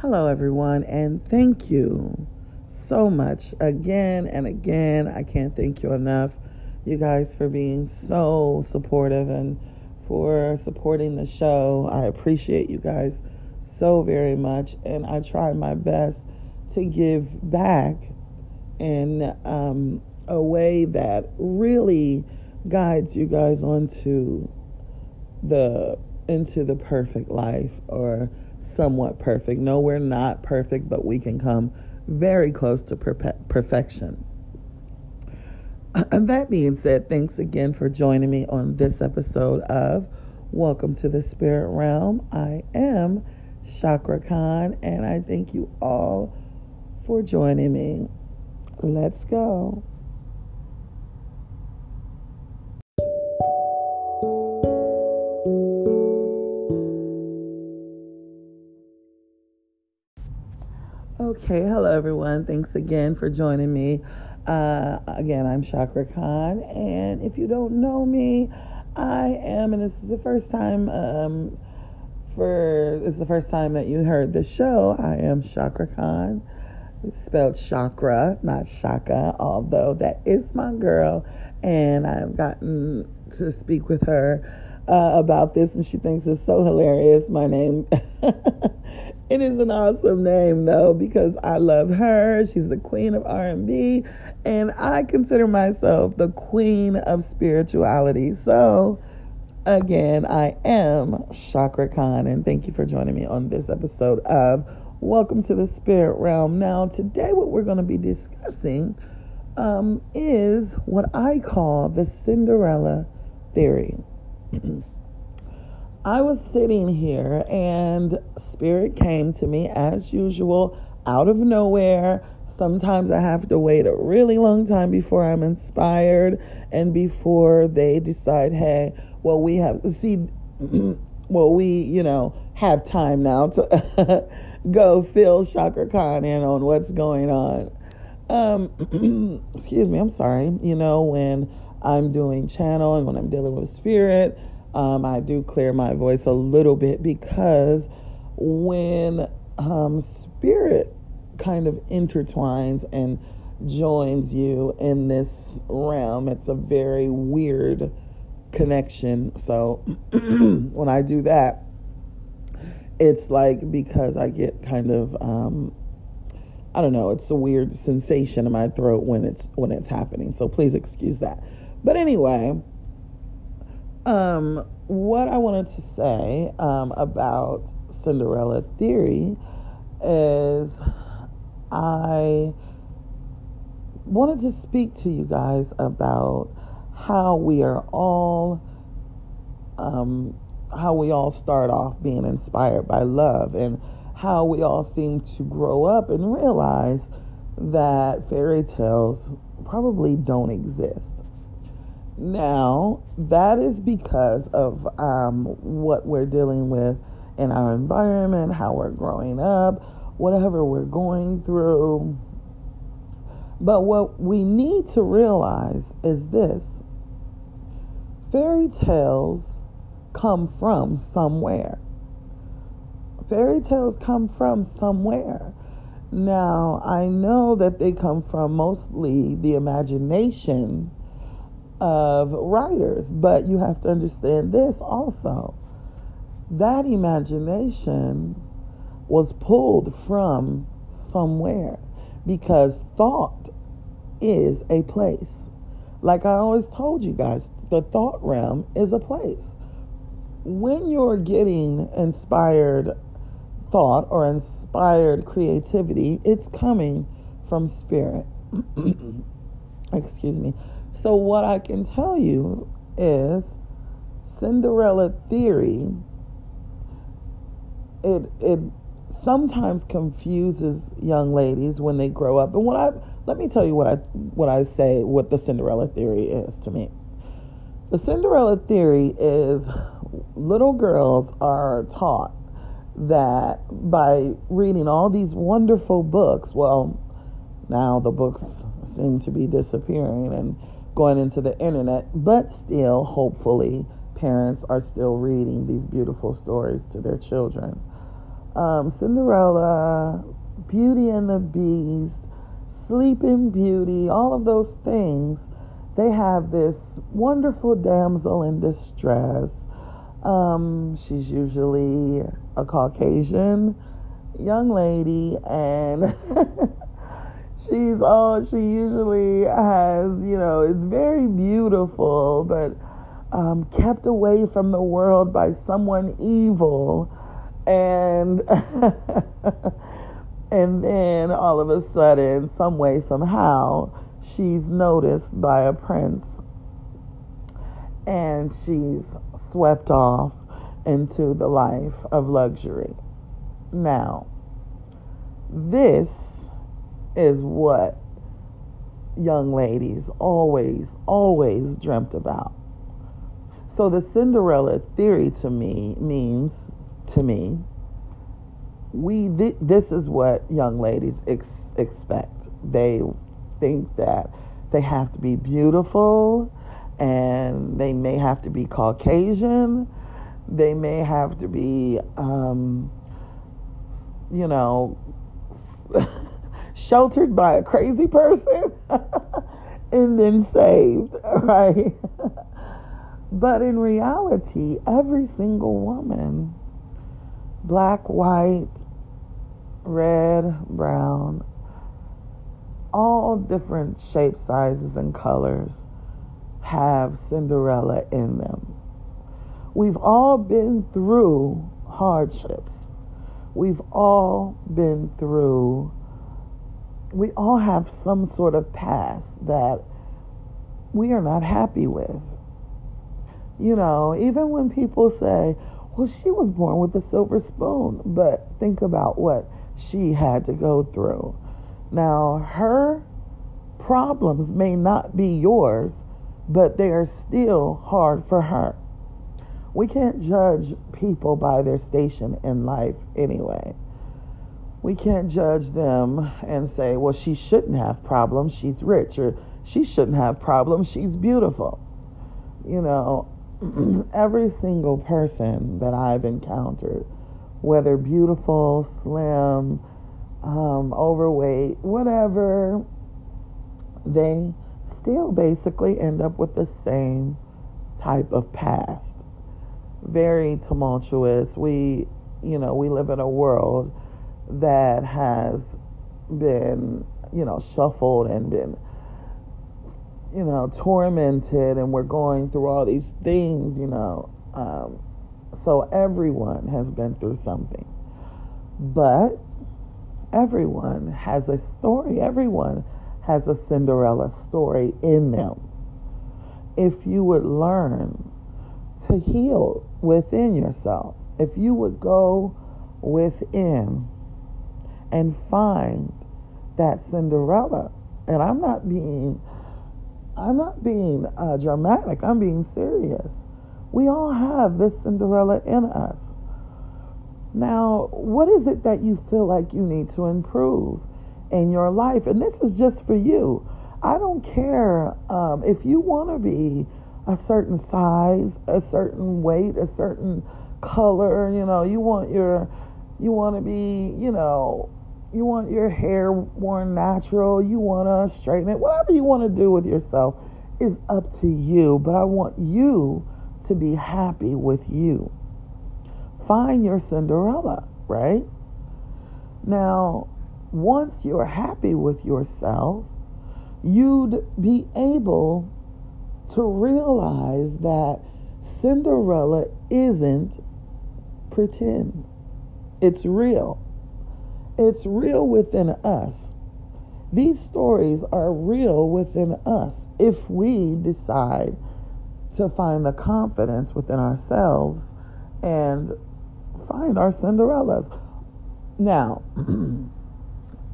Hello, everyone, and thank you so much again and again. I can't thank you enough, you guys, for being so supportive and for supporting the show. I appreciate you guys so very much, and I try my best to give back in um, a way that really guides you guys onto the into the perfect life or somewhat perfect. No, we're not perfect, but we can come very close to perpe- perfection. And that being said, thanks again for joining me on this episode of Welcome to the Spirit Realm. I am Chakra Khan, and I thank you all for joining me. Let's go. Okay, hello everyone. Thanks again for joining me. Uh, again, I'm Chakra Khan, and if you don't know me, I am, and this is the first time um, for this is the first time that you heard the show. I am Chakra Khan. It's spelled chakra, not Chaka, although that is my girl, and I've gotten to speak with her uh, about this, and she thinks it's so hilarious. My name. It is an awesome name though because I love her. She's the queen of R&B and I consider myself the queen of spirituality. So again, I am Chakra Khan and thank you for joining me on this episode of Welcome to the Spirit Realm. Now, today what we're going to be discussing um, is what I call the Cinderella theory. I was sitting here and spirit came to me as usual out of nowhere. Sometimes I have to wait a really long time before I'm inspired and before they decide, hey, well, we have, see, well, we, you know, have time now to go fill Chakra Khan in on what's going on. Um, excuse me, I'm sorry. You know, when I'm doing channel and when I'm dealing with spirit, um, I do clear my voice a little bit because when um, spirit kind of intertwines and joins you in this realm, it's a very weird connection. So when I do that, it's like because I get kind of um, I don't know, it's a weird sensation in my throat when it's when it's happening. So please excuse that. But anyway, um, what I wanted to say um, about Cinderella theory is I wanted to speak to you guys about how we are all um, how we all start off being inspired by love and how we all seem to grow up and realize that fairy tales probably don't exist now, that is because of um, what we're dealing with in our environment, how we're growing up, whatever we're going through. But what we need to realize is this fairy tales come from somewhere. Fairy tales come from somewhere. Now, I know that they come from mostly the imagination of writers. But you have to understand this also. That imagination was pulled from somewhere because thought is a place. Like I always told you guys, the thought realm is a place. When you're getting inspired thought or inspired creativity, it's coming from spirit. Excuse me. So, what I can tell you is Cinderella theory, it, it sometimes confuses young ladies when they grow up. And what I let me tell you what I what I say what the Cinderella theory is to me. The Cinderella theory is little girls are taught that by reading all these wonderful books, well, now the books seem to be disappearing and going into the internet, but still, hopefully, parents are still reading these beautiful stories to their children. um, Cinderella, Beauty and the Beast, Sleeping Beauty, all of those things, they have this wonderful damsel in distress. Um, she's usually a Caucasian young lady, and she's all she usually has, you know, it's very beautiful, but um, kept away from the world by someone evil. And and then all of a sudden, some way, somehow, she's noticed by a prince and she's swept off into the life of luxury. Now, this is what young ladies always, always dreamt about. So the Cinderella theory to me means, to me, we th- this is what young ladies ex- expect. They think that they have to be beautiful and they may have to be Caucasian. They may have to be, um, you know, sheltered by a crazy person and then saved, right? but in reality, every single woman, black, white, red, brown, all different shapes, sizes, and colors have Cinderella in them. We've all been through hardships. We've all been through, we all have some sort of past that we are not happy with. You know, even when people say, well, she was born with a silver spoon, but think about what she had to go through. Now, her problems may not be yours, but they are still hard for her. We can't judge people by their station in life anyway. We can't judge them and say, well, she shouldn't have problems, she's rich, or she shouldn't have problems, she's beautiful. You know, every single person that I've encountered, whether beautiful, slim, um, overweight, whatever, they still basically end up with the same type of past. Very tumultuous. We, you know, we live in a world that has been, you know, shuffled and been, you know, tormented, and we're going through all these things, you know. Um, so everyone has been through something. But everyone has a story. Everyone has a Cinderella story in them. If you would learn to heal within yourself, if you would go within and find that Cinderella, and I'm not being, I'm not being uh, dramatic. I'm being serious. We all have this Cinderella in us. Now, what is it that you feel like you need to improve in your life? And this is just for you. I don't care um, if you want to be a certain size, a certain weight, a certain color. You know, you want your, you want to be, you know, you want your hair more natural. You want to straighten it. Whatever you want to do with yourself is up to you. But I want you to be happy with you find your Cinderella, right? Now, once you're happy with yourself, you'd be able to realize that Cinderella isn't pretend. It's real. It's real within us. These stories are real within us if we decide to find the confidence within ourselves and find our Cinderellas. Now,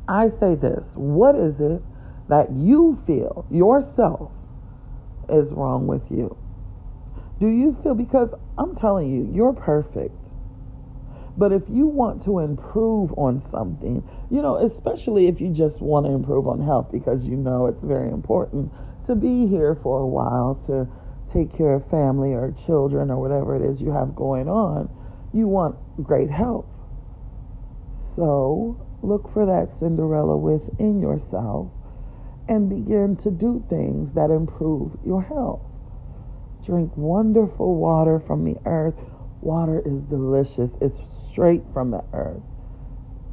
I say this what is it that you feel yourself is wrong with you? Do you feel, because I'm telling you, you're perfect. But if you want to improve on something, you know, especially if you just want to improve on health because you know it's very important to be here for a while to take care of family or children or whatever it is you have going on, you want great health. So look for that Cinderella within yourself and begin to do things that improve your health. Drink wonderful water from the earth. Water is delicious, it's straight from the earth.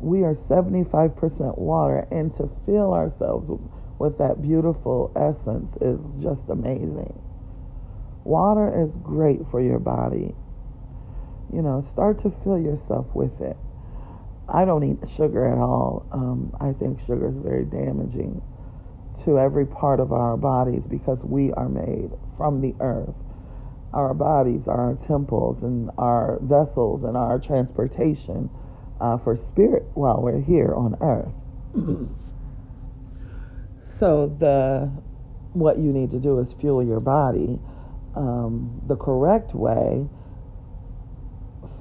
We are 75% water, and to fill ourselves with that beautiful essence is just amazing. Water is great for your body. You know, start to fill yourself with it. I don't eat sugar at all. Um, I think sugar is very damaging to every part of our bodies because we are made from the earth. Our bodies are our temples and our vessels and our transportation uh, for spirit while we're here on earth. so the what you need to do is fuel your body um, the correct way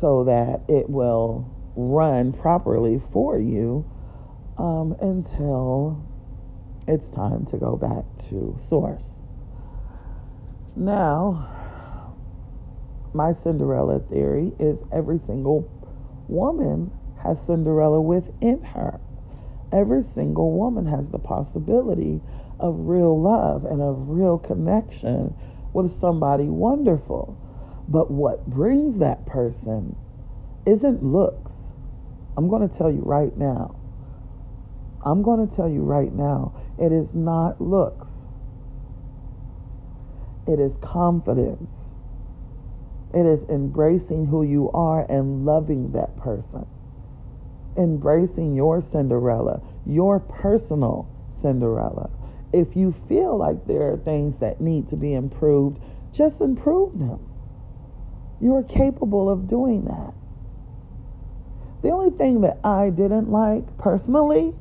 so that it will run properly for you um, until it's time to go back to source. Now, my Cinderella theory is every single woman has Cinderella within her. Every single woman has the possibility of real love and of real connection with somebody wonderful. But what brings that person isn't looks. I'm going to tell you right now. I'm going to tell you right now. It is not looks, it is confidence. It is embracing who you are and loving that person. Embracing your Cinderella, your personal Cinderella. If you feel like there are things that need to be improved, just improve them. You are capable of doing that. The only thing that I didn't like personally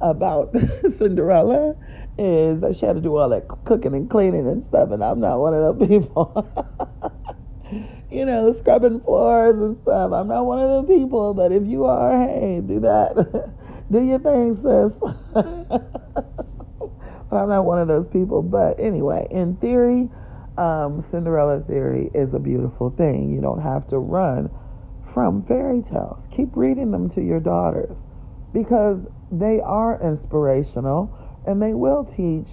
about Cinderella is that she had to do all that cooking and cleaning and stuff, and I'm not one of those people. you know, scrubbing floors and stuff. I'm not one of those people, but if you are, hey, do that. do your thing, sis. I'm not one of those people. But anyway, in theory, um, Cinderella theory is a beautiful thing. You don't have to run from fairy tales. Keep reading them to your daughters because they are inspirational and they will teach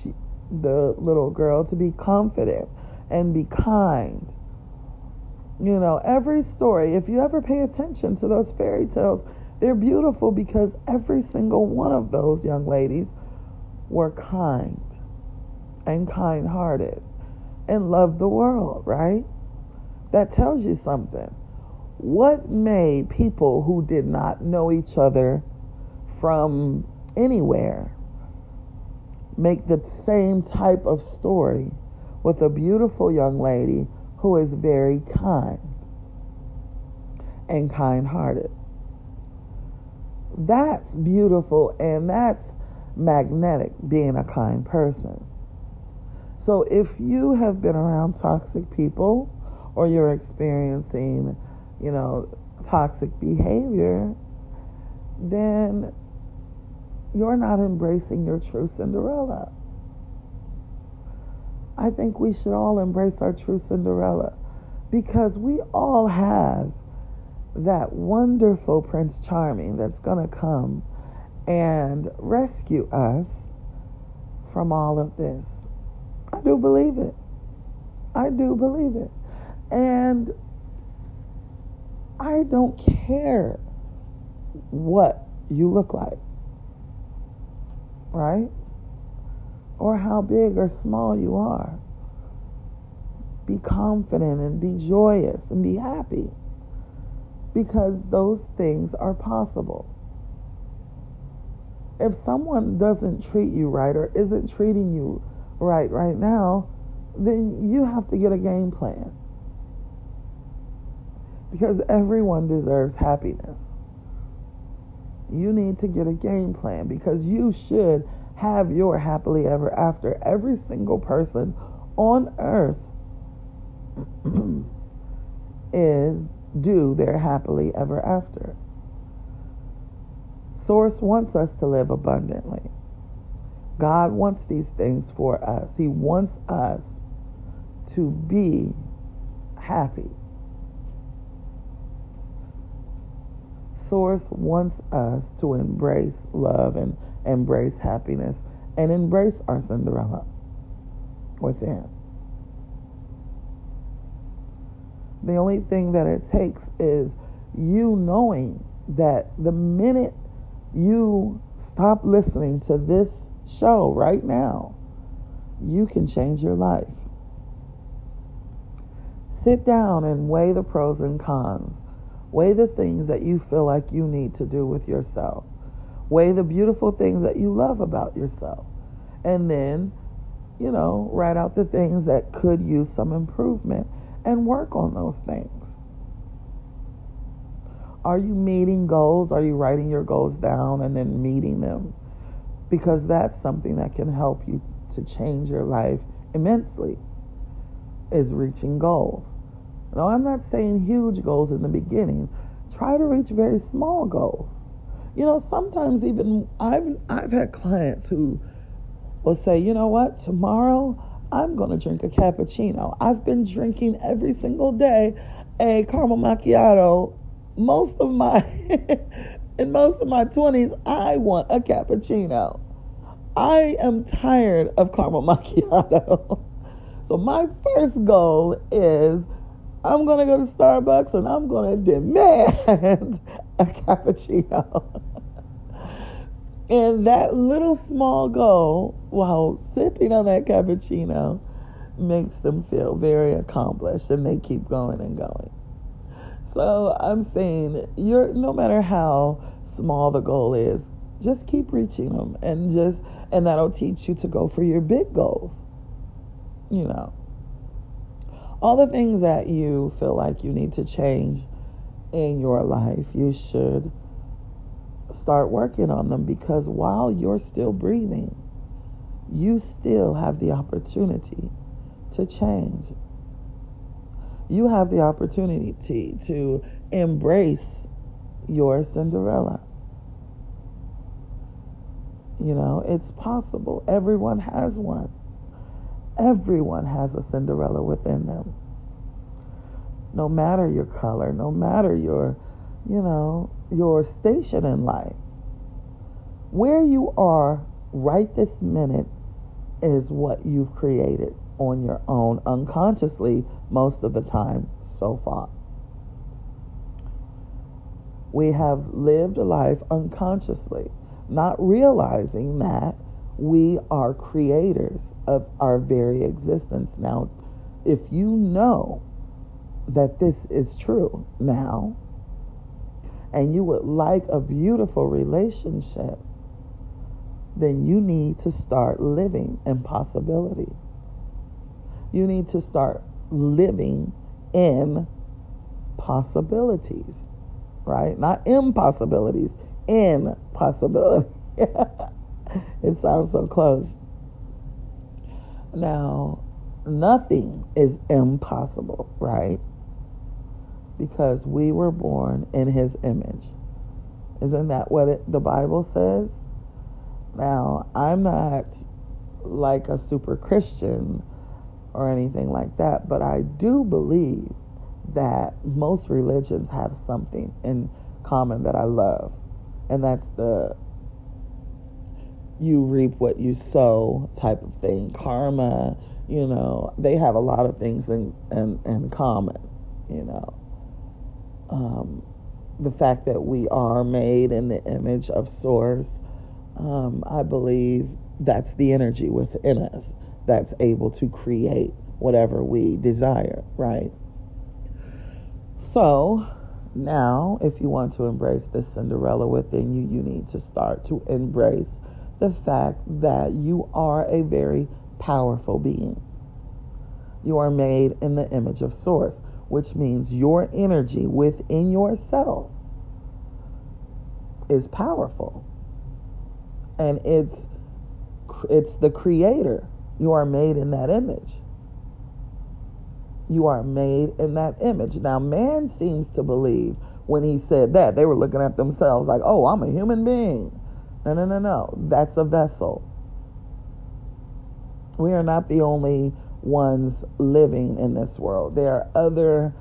the little girl to be confident and be kind. You know, every story, if you ever pay attention to those fairy tales, they're beautiful because every single one of those young ladies were kind and kind hearted and loved the world, right? That tells you something. What made people who did not know each other from anywhere make the same type of story with a beautiful young lady who is very kind and kind hearted. That's beautiful and that's magnetic, being a kind person. So if you have been around toxic people or you're experiencing, you know, toxic behavior, then you're not embracing your true Cinderella. I think we should all embrace our true Cinderella because we all have that wonderful Prince Charming that's going to come and rescue us from all of this. I do believe it. I do believe it. And I don't care what you look like right? Or how big or small you are. Be confident and be joyous and be happy because those things are possible. If someone doesn't treat you right or isn't treating you right right now, then you have to get a game plan. Because everyone deserves happiness you need to get a game plan because you should have your happily ever after. Every single person on earth is due their happily ever after. Source wants us to live abundantly. God wants these things for us. He wants us to be happy. Source wants us to embrace love and embrace happiness and embrace our Cinderella within. The only thing that it takes is you knowing that the minute you stop listening to this show right now, you can change your life. Sit down and weigh the pros and cons. Weigh the things that you feel like you need to do with yourself. Weigh the beautiful things that you love about yourself. And then, you know, write out the things that could use some improvement and work on those things. Are you meeting goals? Are you writing your goals down and then meeting them? Because that's something that can help you to change your life immensely is reaching goals. Now, I'm not saying huge goals in the beginning. Try to reach very small goals. You know, sometimes even I've I've had clients who will say, "You know what? Tomorrow I'm going to drink a cappuccino. I've been drinking every single day a caramel macchiato most of my in most of my 20s I want a cappuccino. I am tired of caramel macchiato. so my first goal is I'm going to go to Starbucks and I'm going to demand a cappuccino. and that little small goal while sipping on that cappuccino makes them feel very accomplished and they keep going and going. So I'm saying you're no matter how small the goal is, just keep reaching them and just and that'll teach you to go for your big goals. You know. All the things that you feel like you need to change in your life, you should start working on them because while you're still breathing, you still have the opportunity to change. You have the opportunity to embrace your Cinderella. You know, it's possible. Everyone has one. Everyone has a Cinderella within them. No matter your color, no matter your, you know, your station in life. Where you are right this minute is what you've created on your own unconsciously most of the time so far. We have lived a life unconsciously not realizing that we are creators of our very existence. Now, if you know that this is true now, and you would like a beautiful relationship, then you need to start living in possibility. You need to start living in possibilities, right? Not impossibilities, in possibility. it sounds so close. Now, nothing is impossible, right? Because we were born in his image. Isn't that what it, the Bible says? Now, I'm not like a super Christian or anything like that, but I do believe that most religions have something in common that I love and that's the you reap what you sow type of thing. Karma, you know, they have a lot of things in in, in common, you know. Um, the fact that we are made in the image of source, um, I believe that's the energy within us that's able to create whatever we desire, right? So, now, if you want to embrace this Cinderella within you, you need to start to embrace the fact that you are a very powerful being. You are made in the image of Source, which means your energy within yourself is powerful. And it's it's the creator. You are made in that image. You are made in that image. Now, man seems to believe when he said that, they were looking at themselves like, oh, I'm a human being. No, no, no, no. That's a vessel. We are not the only ones living in this world. There are other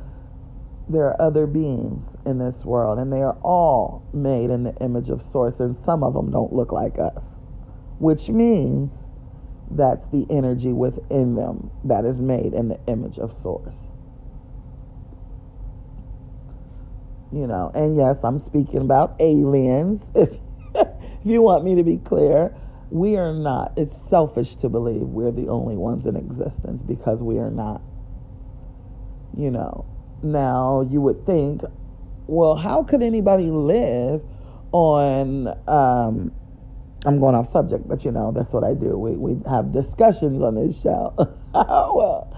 there are other beings in this world, and they are all made in the image of Source, and some of them don't look like us, which means that's the energy within them that is made in the image of Source. You know, and yes, I'm speaking about aliens. If, if you want me to be clear, we are not. It's selfish to believe we're the only ones in existence because we are not. You know, now you would think, well, how could anybody live on? Um, I'm going off subject, but you know that's what I do. We we have discussions on this show. well,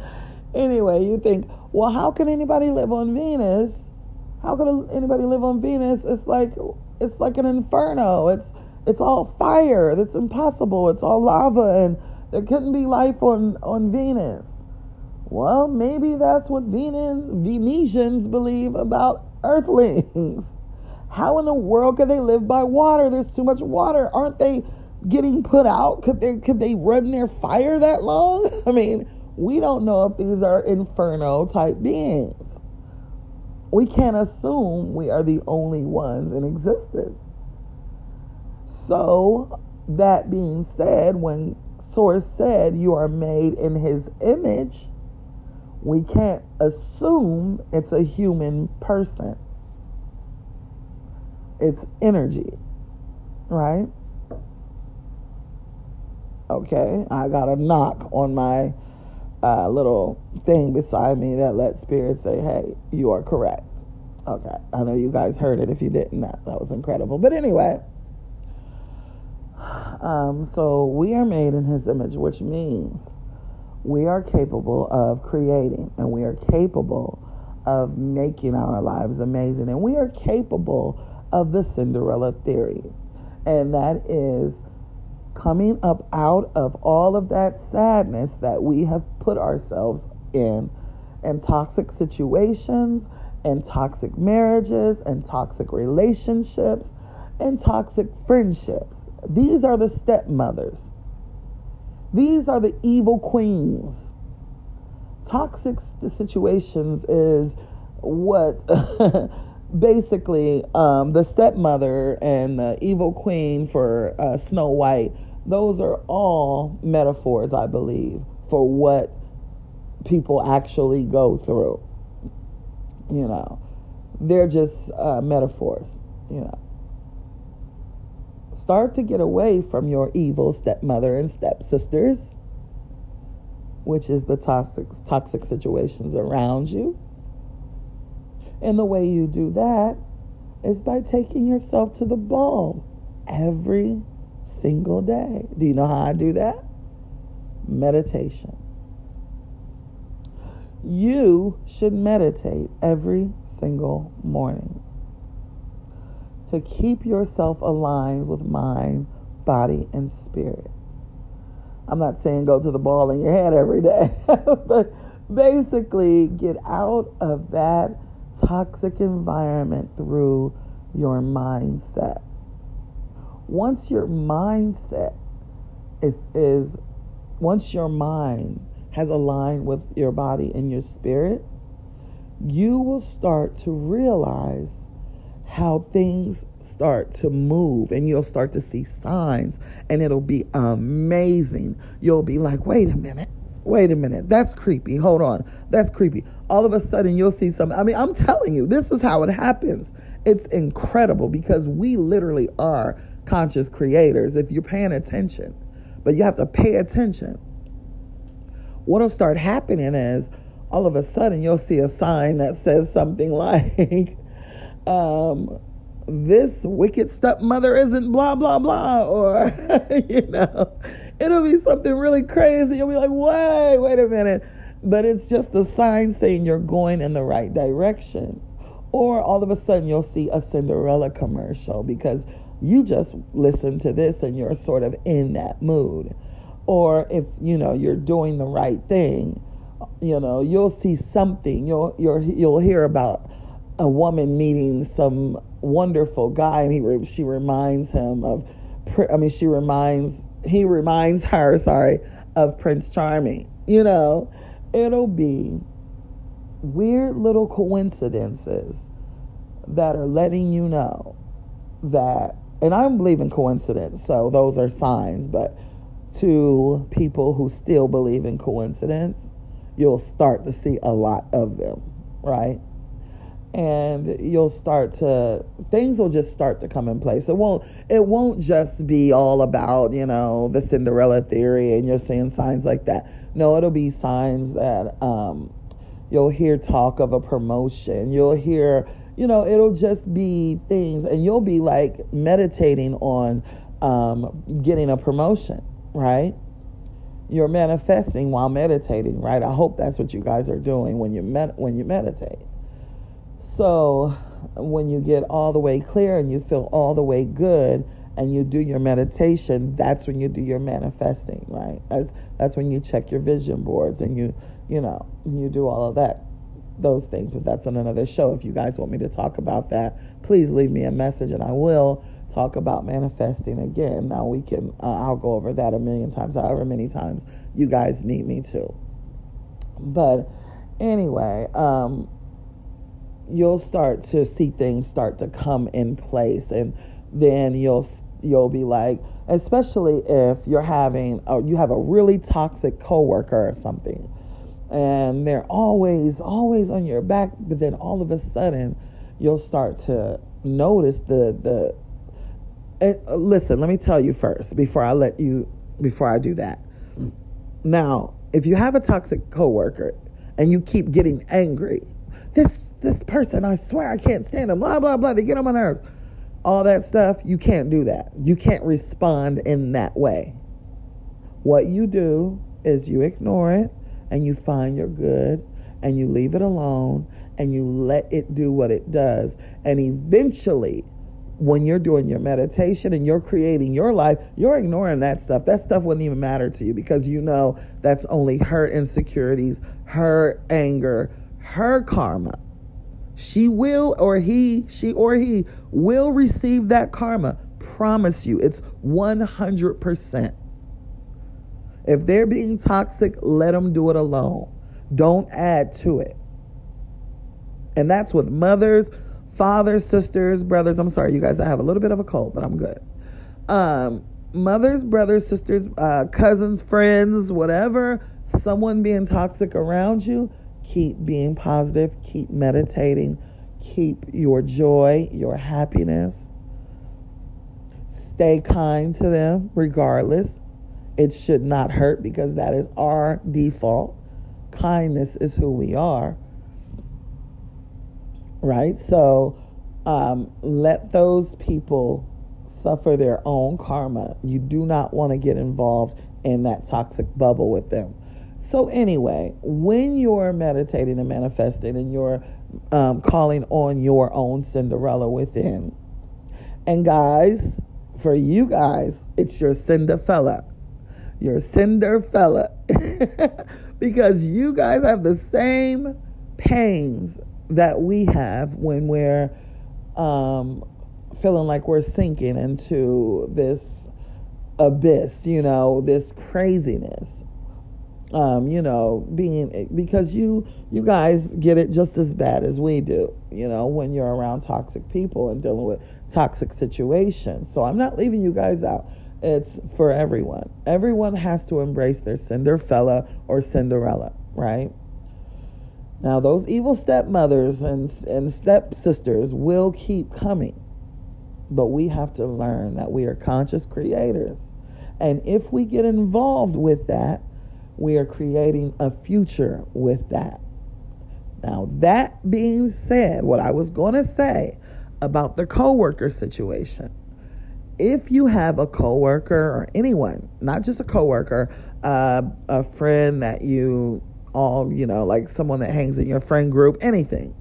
anyway, you think, well, how can anybody live on Venus? How could anybody live on Venus? It's like it's like an inferno. It's it's all fire. It's impossible. It's all lava, and there couldn't be life on on Venus. Well, maybe that's what Venus, Venetians believe about Earthlings. How in the world could they live by water? There's too much water. Aren't they getting put out? Could they could they run their fire that long? I mean, we don't know if these are inferno type beings. We can't assume we are the only ones in existence. So, that being said, when Source said you are made in his image, we can't assume it's a human person. It's energy, right? Okay, I got a knock on my uh, little thing beside me that let spirit say, hey, you are correct. Okay, I know you guys heard it. If you didn't, that, that was incredible. But anyway, um, so we are made in his image, which means we are capable of creating and we are capable of making our lives amazing and we are capable of the Cinderella theory. And that is coming up out of all of that sadness that we have put ourselves in and toxic situations and toxic marriages and toxic relationships and toxic friendships. These are the stepmothers these are the evil queens. Toxic situations is what basically um, the stepmother and the evil queen for uh, Snow White, those are all metaphors, I believe, for what people actually go through. You know, they're just uh, metaphors, you know start to get away from your evil stepmother and stepsisters, which is the toxic toxic situations around you. And the way you do that is by taking yourself to the ball every single day. Do you know how I do that? Meditation. You should meditate every single morning to keep yourself aligned with mind, body, and spirit. I'm not saying go to the ball in your head every day, but basically get out of that toxic environment through your mindset. Once your mindset is, is once your mind has aligned with your body and your spirit, you will start to realize how things start to move and you'll start to see signs and it'll be amazing. You'll be like, wait a minute, wait a minute, that's creepy. Hold on, that's creepy. All of a sudden, you'll see something. I mean, I'm telling you, this is how it happens. It's incredible because we literally are conscious creators if you're paying attention, but you have to pay attention. What'll start happening is all of a sudden you'll see a sign that says something like, um, this wicked stepmother isn't blah blah blah or you know it'll be something really crazy. You'll be like wait wait a minute. But it's just a sign saying you're going in the right direction. Or all of a sudden you'll see a cinderella commercial because you just listen to this and you're sort of in that mood. Or if you know you're doing the right thing you know you'll see something. You'll you'll you'll hear about a woman meeting some wonderful guy, and he she reminds him of, I mean, she reminds he reminds her, sorry, of Prince Charming. You know, it'll be weird little coincidences that are letting you know that, and I don't believe in coincidence, so those are signs, but to people who still believe in coincidence, you'll start to see a lot of them, right? And you'll start to things will just start to come in place. It won't it won't just be all about, you know, the Cinderella theory and you're seeing signs like that. No, it'll be signs that um, you'll hear talk of a promotion. You'll hear, you know, it'll just be things and you'll be like meditating on um, getting a promotion, right? you're manifesting while meditating, right? I hope that's what you guys are doing when you med- when you meditate. So, when you get all the way clear and you feel all the way good and you do your meditation, that's when you do your manifesting, right? That's, when you check your vision boards and you, you know, you do all of that, those things. But that's on another show. If you guys want me to talk about that, please leave me a message and I will talk about manifesting again. Now we can, uh, I'll go over that a million times, however many times you guys need me to. But anyway, um, you'll start to see things start to come in place, and then you'll you'll be like, especially if you're having, or you have a really toxic coworker or something, and they're always always on your back, but then all of a sudden you'll start to notice the the uh, listen, let me tell you first before I let you before I do that. Now, if you have a toxic coworker and you keep getting angry, this this person, I swear I can't stand them, blah blah blah, they get on my nerves. All that stuff, you can't do that. You can't respond in that way. What you do is you ignore it and you find your good and you leave it alone and you let it do what it does. And eventually, when you're doing your meditation and you're creating your life, you're ignoring that stuff. That stuff wouldn't even matter to you because you know that's only her insecurities, her anger, her karma. She will, or he, she or he will receive that karma. Promise you, it's 100%. If they're being toxic, let them do it alone. Don't add to it. And that's with mothers, fathers, sisters, brothers. I'm sorry, you guys, I have a little bit of a cold, but I'm good. Um, mothers, brothers, sisters, uh, cousins, friends, whatever, someone being toxic around you, keep being positive, keep meditating, keep your joy, your happiness. Stay kind to them regardless. It should not hurt because that is our default. Kindness is who we are right? So um, let those people suffer their own karma. You do not want to get involved in that toxic bubble with them. So, anyway, when you're meditating and manifesting and you're um, calling on your own Cinderella within, and guys, for you guys, it's your Cinderfella. Your Cinderfella. because you guys have the same pains that we have when we're um, feeling like we're sinking into this abyss, you know, this craziness. Um, you know, being because you you guys get it just as bad as we do, you know, when you're around toxic people and dealing with toxic situations. So I'm not leaving you guys out. It's for everyone. Everyone has to embrace their Cinderfella or Cinderella, right? Now, those evil stepmothers and, and stepsisters will keep coming, but we have to learn that we are conscious creators. And if we get involved with that, we are creating a future with that. Now, that being said, what I was going to say about the coworker situation. If you have a coworker or anyone, not just a coworker, uh, a friend that you all, you know, like someone that hangs in your friend group, anything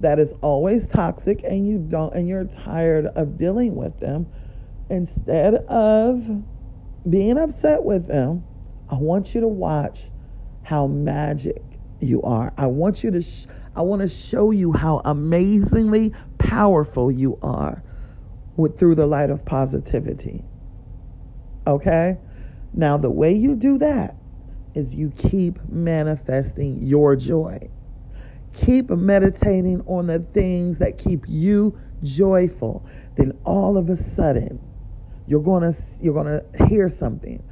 that is always toxic and you don't and you're tired of dealing with them, instead of being upset with them, I want you to watch how magic you are. I want you to sh- I want to show you how amazingly powerful you are with through the light of positivity. Okay? Now the way you do that is you keep manifesting your joy. keep meditating on the things that keep you joyful, then all of a sudden you're gonna you're gonna hear something.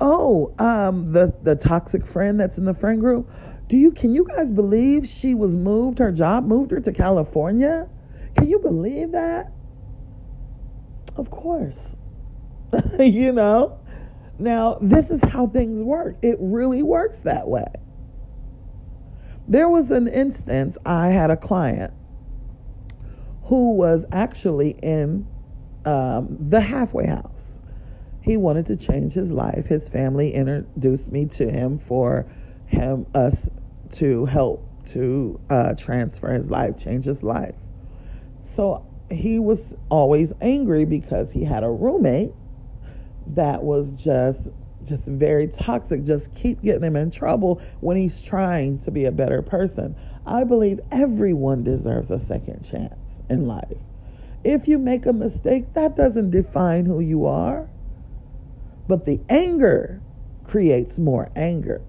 Oh, um, the the toxic friend that's in the friend group. Do you can you guys believe she was moved? Her job moved her to California. Can you believe that? Of course. you know. Now, this is how things work. It really works that way. There was an instance I had a client who was actually in um, the halfway house. He wanted to change his life. His family introduced me to him for him us to help to uh, transfer his life, change his life. So he was always angry because he had a roommate that was just just very toxic, just keep getting him in trouble when he's trying to be a better person. I believe everyone deserves a second chance in life. If you make a mistake, that doesn't define who you are. But the anger creates more anger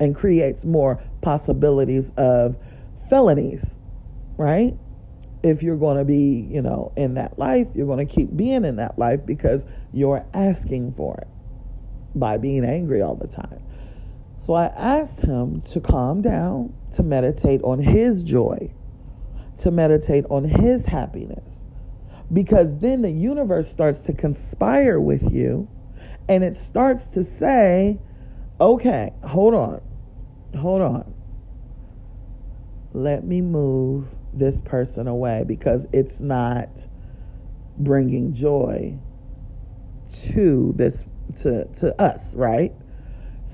and creates more possibilities of felonies, right? If you're going to be, you know, in that life, you're going to keep being in that life because you're asking for it by being angry all the time. So I asked him to calm down, to meditate on his joy, to meditate on his happiness. Because then the universe starts to conspire with you and it starts to say, okay, hold on, hold on. Let me move this person away because it's not bringing joy to this to to us, right?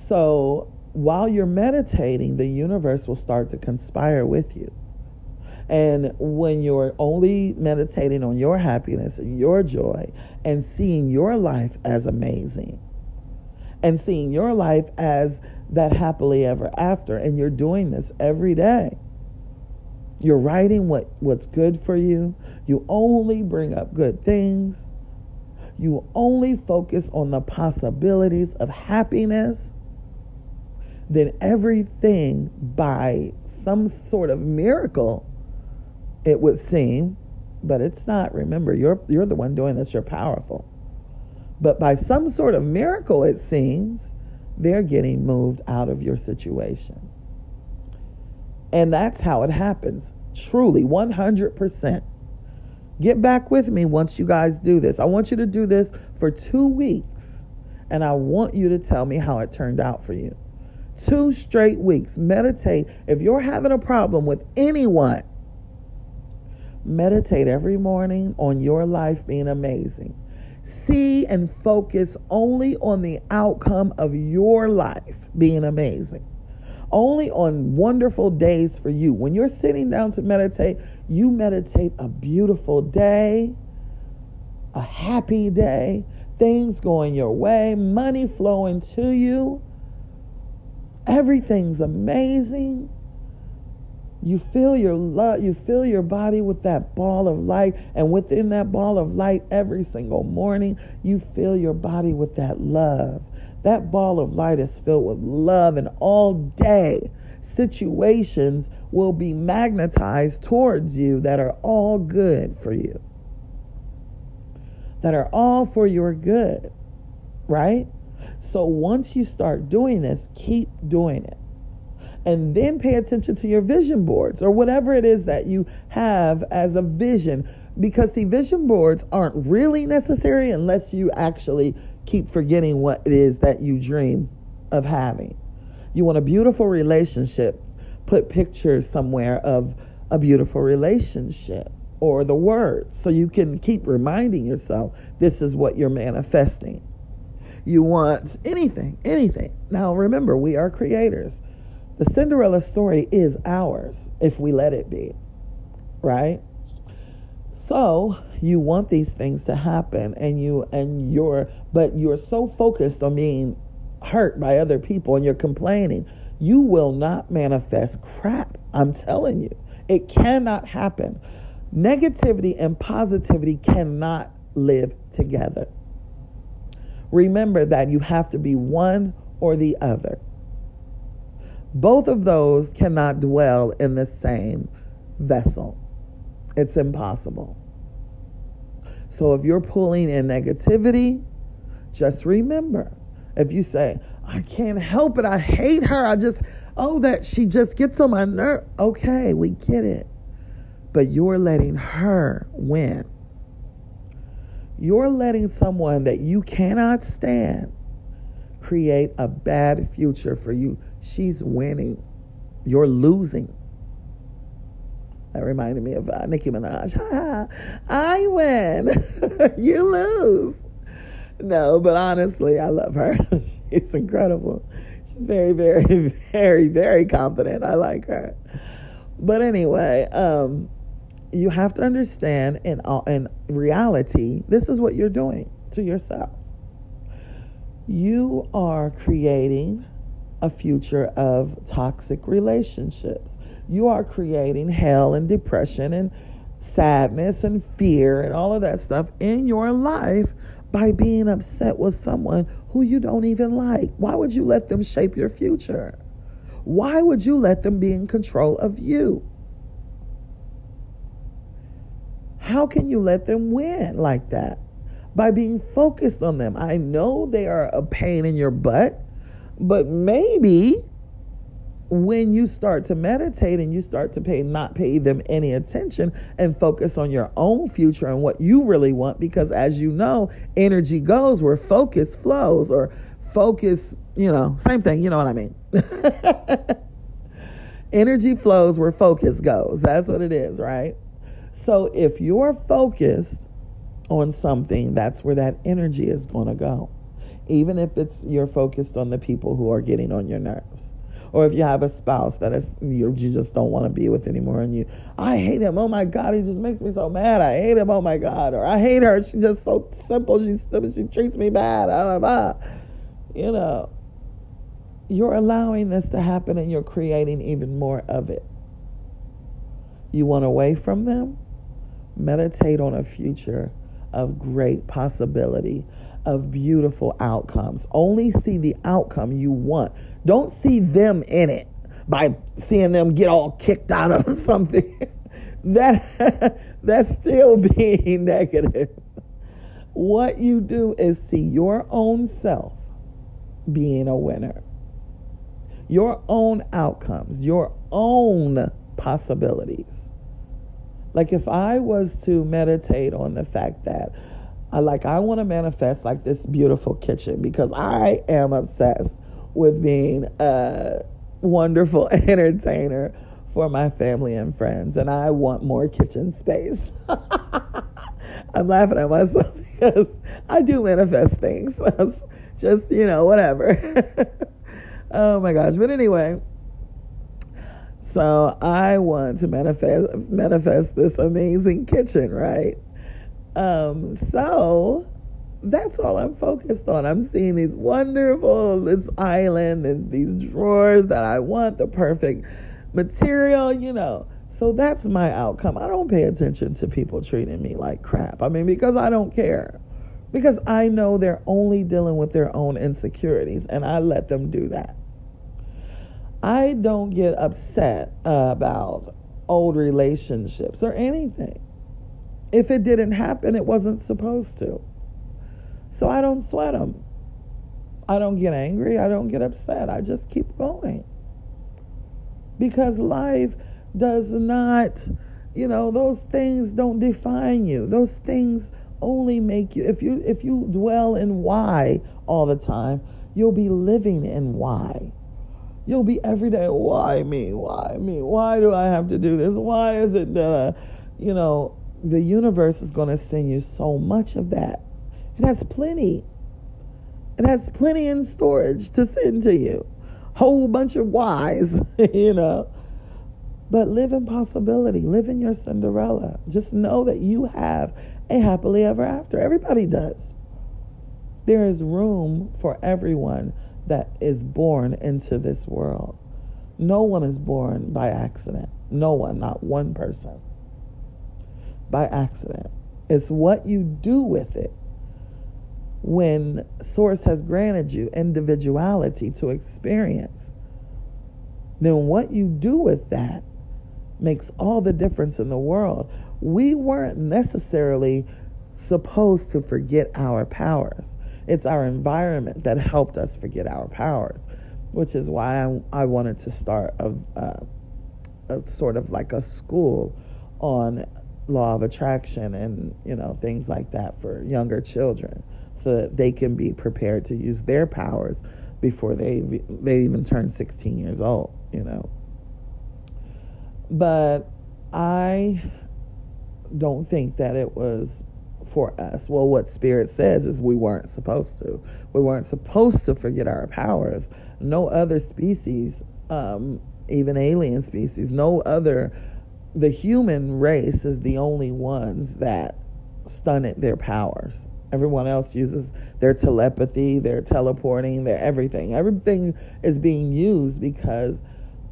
So while you're meditating, the universe will start to conspire with you. And when you're only meditating on your happiness and your joy and seeing your life as amazing and seeing your life as that happily ever after, and you're doing this every day. You're writing what, what's good for you. You only bring up good things you only focus on the possibilities of happiness, then everything by some sort of miracle, it would seem, but it's not. Remember, you're you're the one doing this, you're powerful. But by some sort of miracle, it seems, they're getting moved out of your situation. And that's how it happens. Truly, 100%. Get back with me once you guys do this. I want you to do this for two weeks, and I want you to tell me how it turned out for you. Two straight weeks. Meditate. If you're having a problem with anyone, meditate every morning on your life being amazing. See and focus only on the outcome of your life being amazing only on wonderful days for you. When you're sitting down to meditate, you meditate a beautiful day, a happy day, things going your way, money flowing to you. Everything's amazing. You feel your love, you fill your body with that ball of light, and within that ball of light, every single morning, you fill your body with that love. That ball of light is filled with love, and all day, situations will be magnetized towards you that are all good for you, that are all for your good, right? So once you start doing this, keep doing it. And then pay attention to your vision boards or whatever it is that you have as a vision. Because, see, vision boards aren't really necessary unless you actually keep forgetting what it is that you dream of having. You want a beautiful relationship, put pictures somewhere of a beautiful relationship or the word so you can keep reminding yourself this is what you're manifesting. You want anything, anything. Now remember, we are creators. The Cinderella story is ours if we let it be, right? So you want these things to happen and you and you're but you're so focused on being hurt by other people and you're complaining, you will not manifest crap. I'm telling you. It cannot happen. Negativity and positivity cannot live together. Remember that you have to be one or the other. Both of those cannot dwell in the same vessel. It's impossible. So if you're pulling in negativity, just remember if you say, I can't help it, I hate her, I just, oh, that she just gets on my nerve. Okay, we get it. But you're letting her win. You're letting someone that you cannot stand create a bad future for you. She's winning. You're losing. That reminded me of uh, Nicki Minaj. I win. you lose. No, but honestly, I love her. She's incredible. She's very, very, very, very confident. I like her. But anyway, um, you have to understand in, in reality, this is what you're doing to yourself. You are creating a future of toxic relationships. You are creating hell and depression and sadness and fear and all of that stuff in your life by being upset with someone who you don't even like. Why would you let them shape your future? Why would you let them be in control of you? How can you let them win like that? By being focused on them. I know they are a pain in your butt, but maybe when you start to meditate and you start to pay not pay them any attention and focus on your own future and what you really want because as you know energy goes where focus flows or focus you know same thing you know what i mean? Energy flows where focus goes. That's what it is right? So if you're focused on something that's where that energy is going to go even if it's you're focused on the people who are getting on your nerves. Or if you have a spouse that is you, just don't want to be with anymore and you i hate him oh my god he just makes me so mad i hate him oh my god or i hate her she's just so simple she she treats me bad blah, blah, blah. you know you're allowing this to happen and you're creating even more of it. You want away from them? Meditate on a future of great possibility of beautiful outcomes. Only see the outcome you want. Don't see them in it by seeing them get all kicked out of something. that that's still being negative. What you do is see your own self being a winner. Your own outcomes, your own possibilities. Like if I was to meditate on the fact that I like I want to manifest like this beautiful kitchen because I am obsessed with being a wonderful entertainer for my family and friends and I want more kitchen space. I'm laughing at myself because I do manifest things. Just, you know, whatever. oh my gosh. But anyway, so I want to manifest manifest this amazing kitchen, right? Um, so that's all I'm focused on. I'm seeing these wonderful, this island and these drawers that I want, the perfect material, you know. So that's my outcome. I don't pay attention to people treating me like crap. I mean, because I don't care. Because I know they're only dealing with their own insecurities, and I let them do that. I don't get upset about old relationships or anything. If it didn't happen, it wasn't supposed to. So I don't sweat them. I don't get angry. I don't get upset. I just keep going. Because life does not, you know, those things don't define you. Those things only make you if you if you dwell in why all the time, you'll be living in why. You'll be every day, why me? Why me? Why do I have to do this? Why is it that, uh, you know, the universe is going to send you so much of that. It has plenty. It has plenty in storage to send to you. Whole bunch of whys, you know. But live in possibility. Live in your Cinderella. Just know that you have a happily ever after. Everybody does. There is room for everyone that is born into this world. No one is born by accident. No one, not one person by accident. It's what you do with it when Source has granted you individuality to experience then what you do with that makes all the difference in the world. We weren't necessarily supposed to forget our powers. It's our environment that helped us forget our powers, which is why I, I wanted to start a, a, a sort of like a school on law of attraction and you know things like that for younger children so that they can be prepared to use their powers before they they even turn 16 years old you know. But i don't think that it was for us. Well what spirit says is we weren't supposed to. We weren't supposed to forget our powers. No other species um, even alien species no other the human race is the only ones that stunted their powers. Everyone else uses their telepathy, their teleporting, their everything. Everything is being used because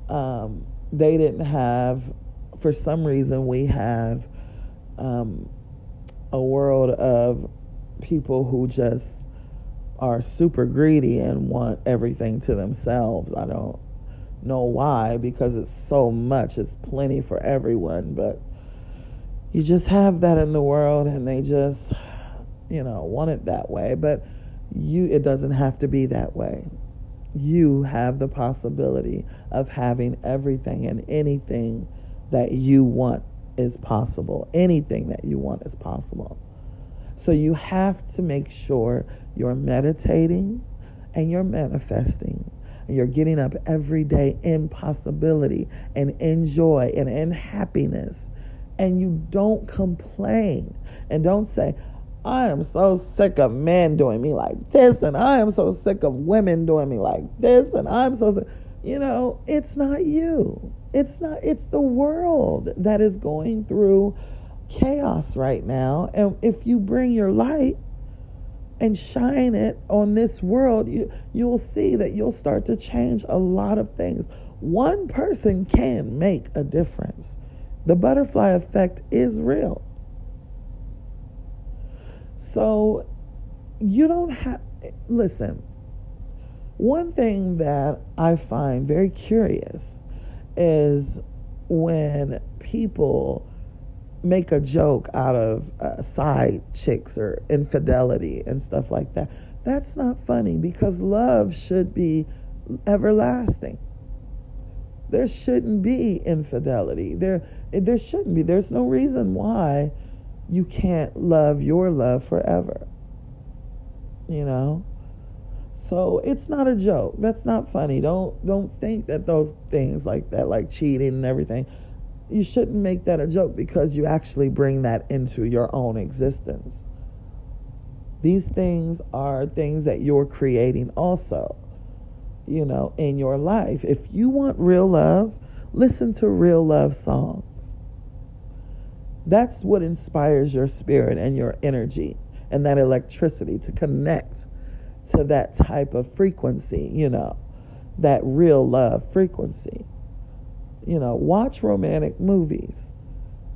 um, they didn't have, for some reason, we have um, a world of people who just are super greedy and want everything to themselves. I don't know why because it's so much, it's plenty for everyone, but you just have that in the world and they just you know want it that way, but you it doesn't have to be that way. You have the possibility of having everything and anything that you want is possible. Anything that you want is possible. So you have to make sure you're meditating and you're manifesting you're getting up every day in possibility and in joy and in happiness, and you don't complain and don't say, I am so sick of men doing me like this, and I am so sick of women doing me like this, and I'm so sick. You know, it's not you. It's not, it's the world that is going through chaos right now. And if you bring your light, and shine it on this world, you you'll see that you'll start to change a lot of things. One person can make a difference. The butterfly effect is real. So you don't have listen. One thing that I find very curious is when people make a joke out of uh, side chicks or infidelity and stuff like that. That's not funny because love should be everlasting. There shouldn't be infidelity. There there shouldn't be. There's no reason why you can't love your love forever. You know? So it's not a joke. That's not funny. Don't don't think that those things like that like cheating and everything you shouldn't make that a joke because you actually bring that into your own existence. These things are things that you're creating also, you know, in your life. If you want real love, listen to real love songs. That's what inspires your spirit and your energy and that electricity to connect to that type of frequency, you know, that real love frequency. You know, watch romantic movies.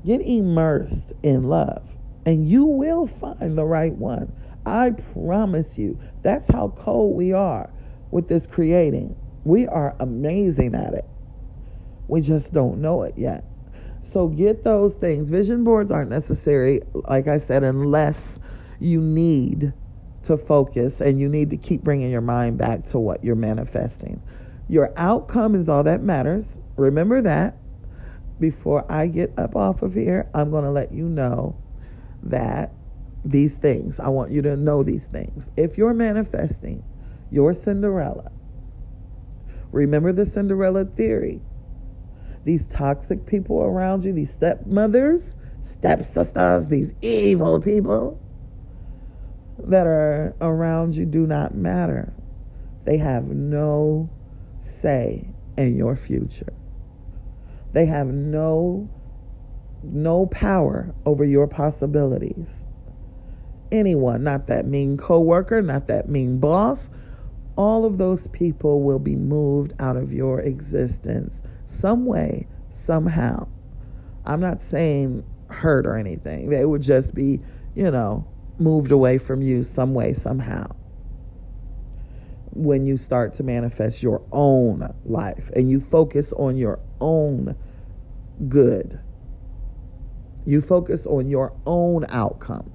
Get immersed in love, and you will find the right one. I promise you. That's how cold we are with this creating. We are amazing at it. We just don't know it yet. So get those things. Vision boards aren't necessary, like I said, unless you need to focus and you need to keep bringing your mind back to what you're manifesting. Your outcome is all that matters. Remember that. Before I get up off of here, I'm going to let you know that these things, I want you to know these things. If you're manifesting your Cinderella, remember the Cinderella theory. These toxic people around you, these stepmothers, stepsisters, these evil people that are around you do not matter. They have no say in your future. They have no no power over your possibilities. Anyone, not that mean coworker, not that mean boss, all of those people will be moved out of your existence some way, somehow. I'm not saying hurt or anything. They would just be, you know, moved away from you some way, somehow. when you start to manifest your own life and you focus on your own good. You focus on your own outcome.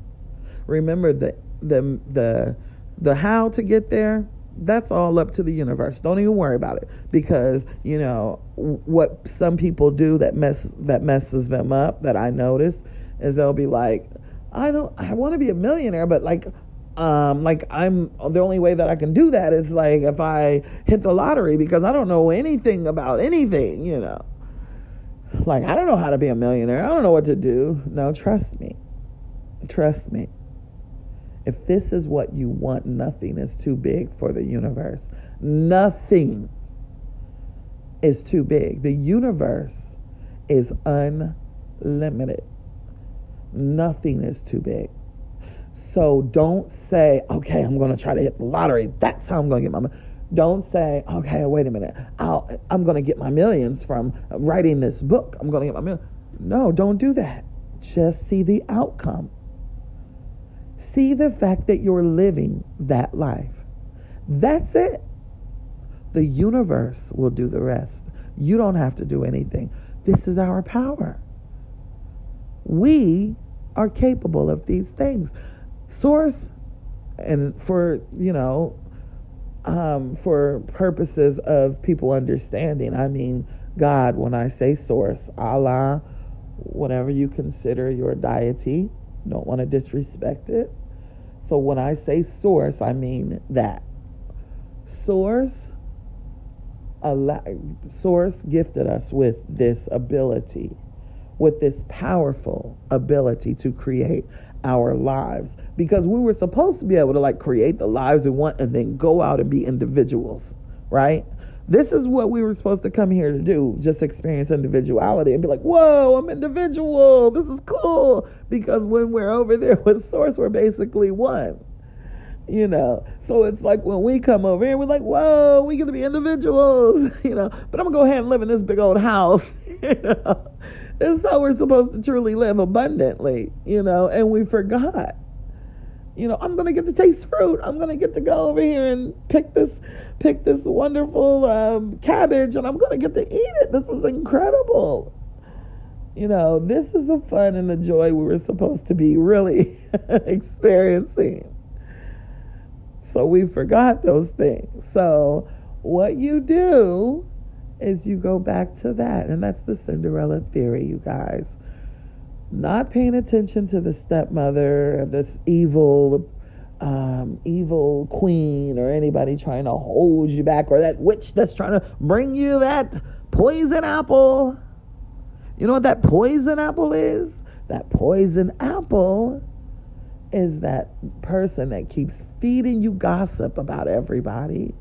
Remember the the the the how to get there that's all up to the universe. Don't even worry about it because you know what some people do that mess that messes them up. That I notice is they'll be like, I don't, I want to be a millionaire, but like, um, like I'm the only way that I can do that is like if I hit the lottery because I don't know anything about anything, you know. Like I don't know how to be a millionaire. I don't know what to do. No, trust me. Trust me. If this is what you want, nothing is too big for the universe. Nothing is too big. The universe is unlimited. Nothing is too big. So don't say, okay, I'm going to try to hit the lottery. That's how I'm going to get my money. Don't say, okay, wait a minute. I'll, I'm going to get my millions from writing this book. I'm going to get my millions. No, don't do that. Just see the outcome. See the fact that you're living that life. That's it. The universe will do the rest. You don't have to do anything. This is our power. We are capable of these things. Source, and for, you know, um, for purposes of people understanding, I mean God when I say source, Allah, whatever you consider your deity. Don't want to disrespect it. So when I say source, I mean that. Source, source gifted us with this ability, with this powerful ability to create our lives because we were supposed to be able to like create the lives we want and then go out and be individuals, right? This is what we were supposed to come here to do, just experience individuality and be like, whoa, I'm individual. This is cool. Because when we're over there with Source, we're basically one. You know, so it's like when we come over here, we're like, whoa, going to be individuals, you know, but I'm to go ahead and live in this big old house, you know. This is how we're supposed to truly live abundantly, you know, and we forgot. You know, I'm to get to taste fruit. I'm to get to go over here and pick this pick this wonderful um, cabbage and I'm to get to eat it. This is incredible. You know, this is the fun and the joy we were supposed to be really experiencing. So we forgot those things. So what you do is you go back to that. And that's the Cinderella theory, you guys. Not paying attention to the stepmother, this evil um, evil queen or anybody trying to hold you back or that witch that's trying to bring you that poison apple. You know what that poison apple is? That poison apple is that person that keeps feeding you gossip about everybody.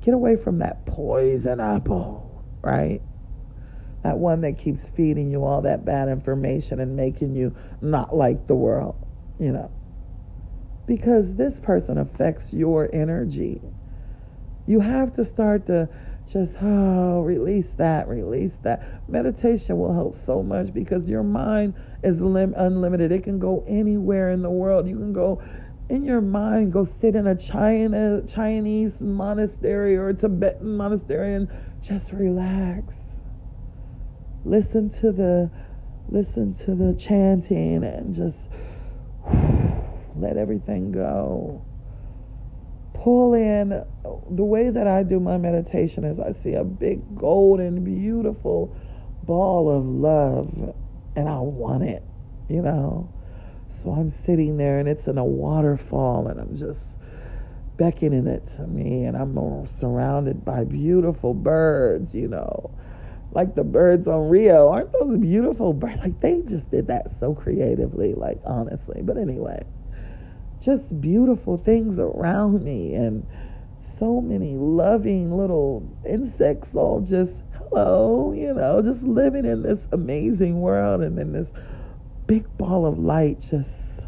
Get away from that poison apple, right? That one that keeps feeding you all that bad information and making you not like the world, you know because this person affects your energy. You have to start to just, oh, release that, release that. Meditation will help so much because your mind is lim- unlimited. It can go anywhere in the world. You can go in your mind, go sit in a China, Chinese monastery or a Tibetan monastery and just relax. Listen to the listen to the chanting and just let everything go. Pull in the way that I do my meditation is I see a big golden, beautiful ball of love and I want it, you know. So I'm sitting there and it's in a waterfall and I'm just beckoning it to me and I'm surrounded by beautiful birds, you know. Like the birds on Rio. Aren't those beautiful birds? Like they just did that so creatively, like honestly. But anyway just beautiful things around me and so many loving little insects all just hello you know just living in this amazing world and in this big ball of light just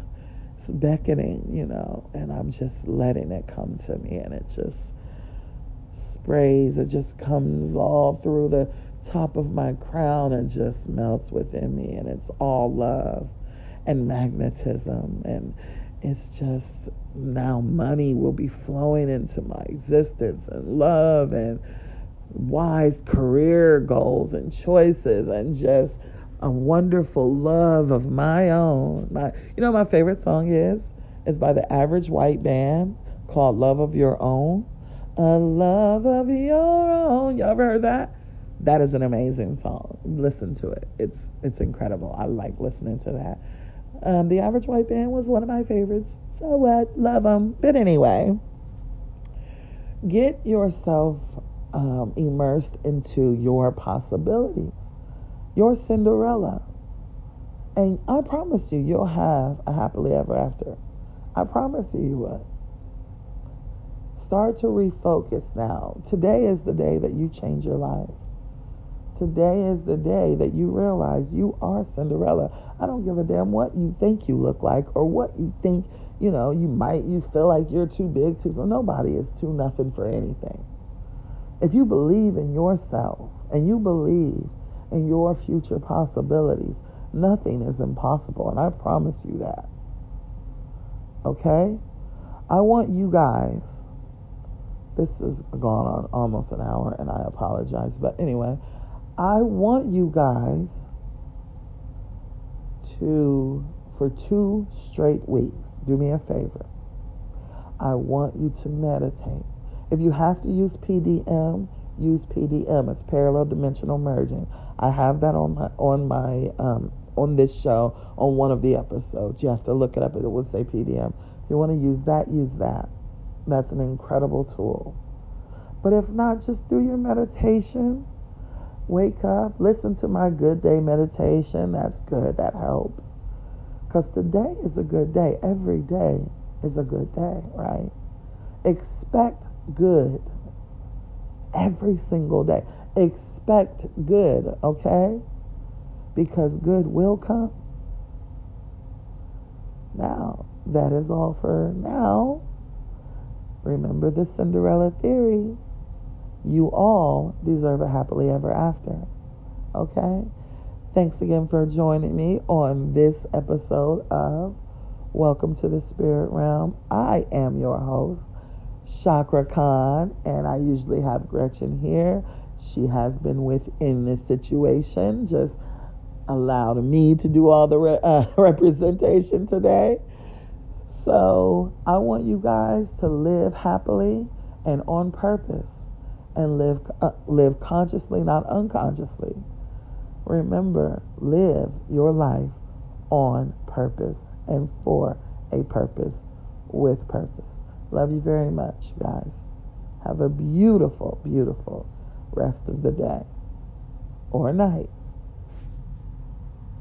beckoning you know and i'm just letting it come to me and it just sprays it just comes all through the top of my crown and just melts within me and it's all love and magnetism and it's just now money will be flowing into my existence and love and wise career goals and choices and just a wonderful love of my own. My, you know, my favorite song is is by the Average White Band called "Love of Your Own." A love of your own. You ever heard that? That is an amazing song. Listen to it. It's it's incredible. I like listening to that. Um, the Average White Band was one of my favorites. So what? Love them. But anyway, get yourself um, immersed into your possibilities your Cinderella. And I promise you, you'll have a happily ever after. I promise you, you will. Start to refocus now. Today is the day that you change your life. Today is the day that you realize you are Cinderella. I don't give a damn what you think you look like or what you think, you know, you might, you feel like you're too big, too so. Nobody is too nothing for anything. If you believe in yourself and you believe and your future possibilities. Nothing is impossible, and I promise you that. Okay? I want you guys, this has gone on almost an hour, and I apologize, but anyway, I want you guys to, for two straight weeks, do me a favor. I want you to meditate. If you have to use PDM, use PDM. It's parallel dimensional merging. I have that on my on my um, on this show on one of the episodes. You have to look it up. It will say PDM. If you want to use that, use that. That's an incredible tool. But if not, just do your meditation. Wake up, listen to my good day meditation. That's good. That helps. Because today is a good day. Every day is a good day, right? Expect good every single day. Expect good, okay? Because good will come. Now, that is all for now. Remember the Cinderella theory. You all deserve a happily ever after. Okay? Thanks again for joining me on this episode of Welcome to the Spirit Realm. I am your host, Chaka Khan, and I usually have Gretchen here. She has been within this situation, just allowed me to do all the re- uh, representation today. So I want you guys to live happily and on purpose, and live uh, live consciously, not unconsciously. Remember, live your life on purpose and for a purpose with purpose. Love you very much, guys. Have a beautiful, beautiful rest of the day or night.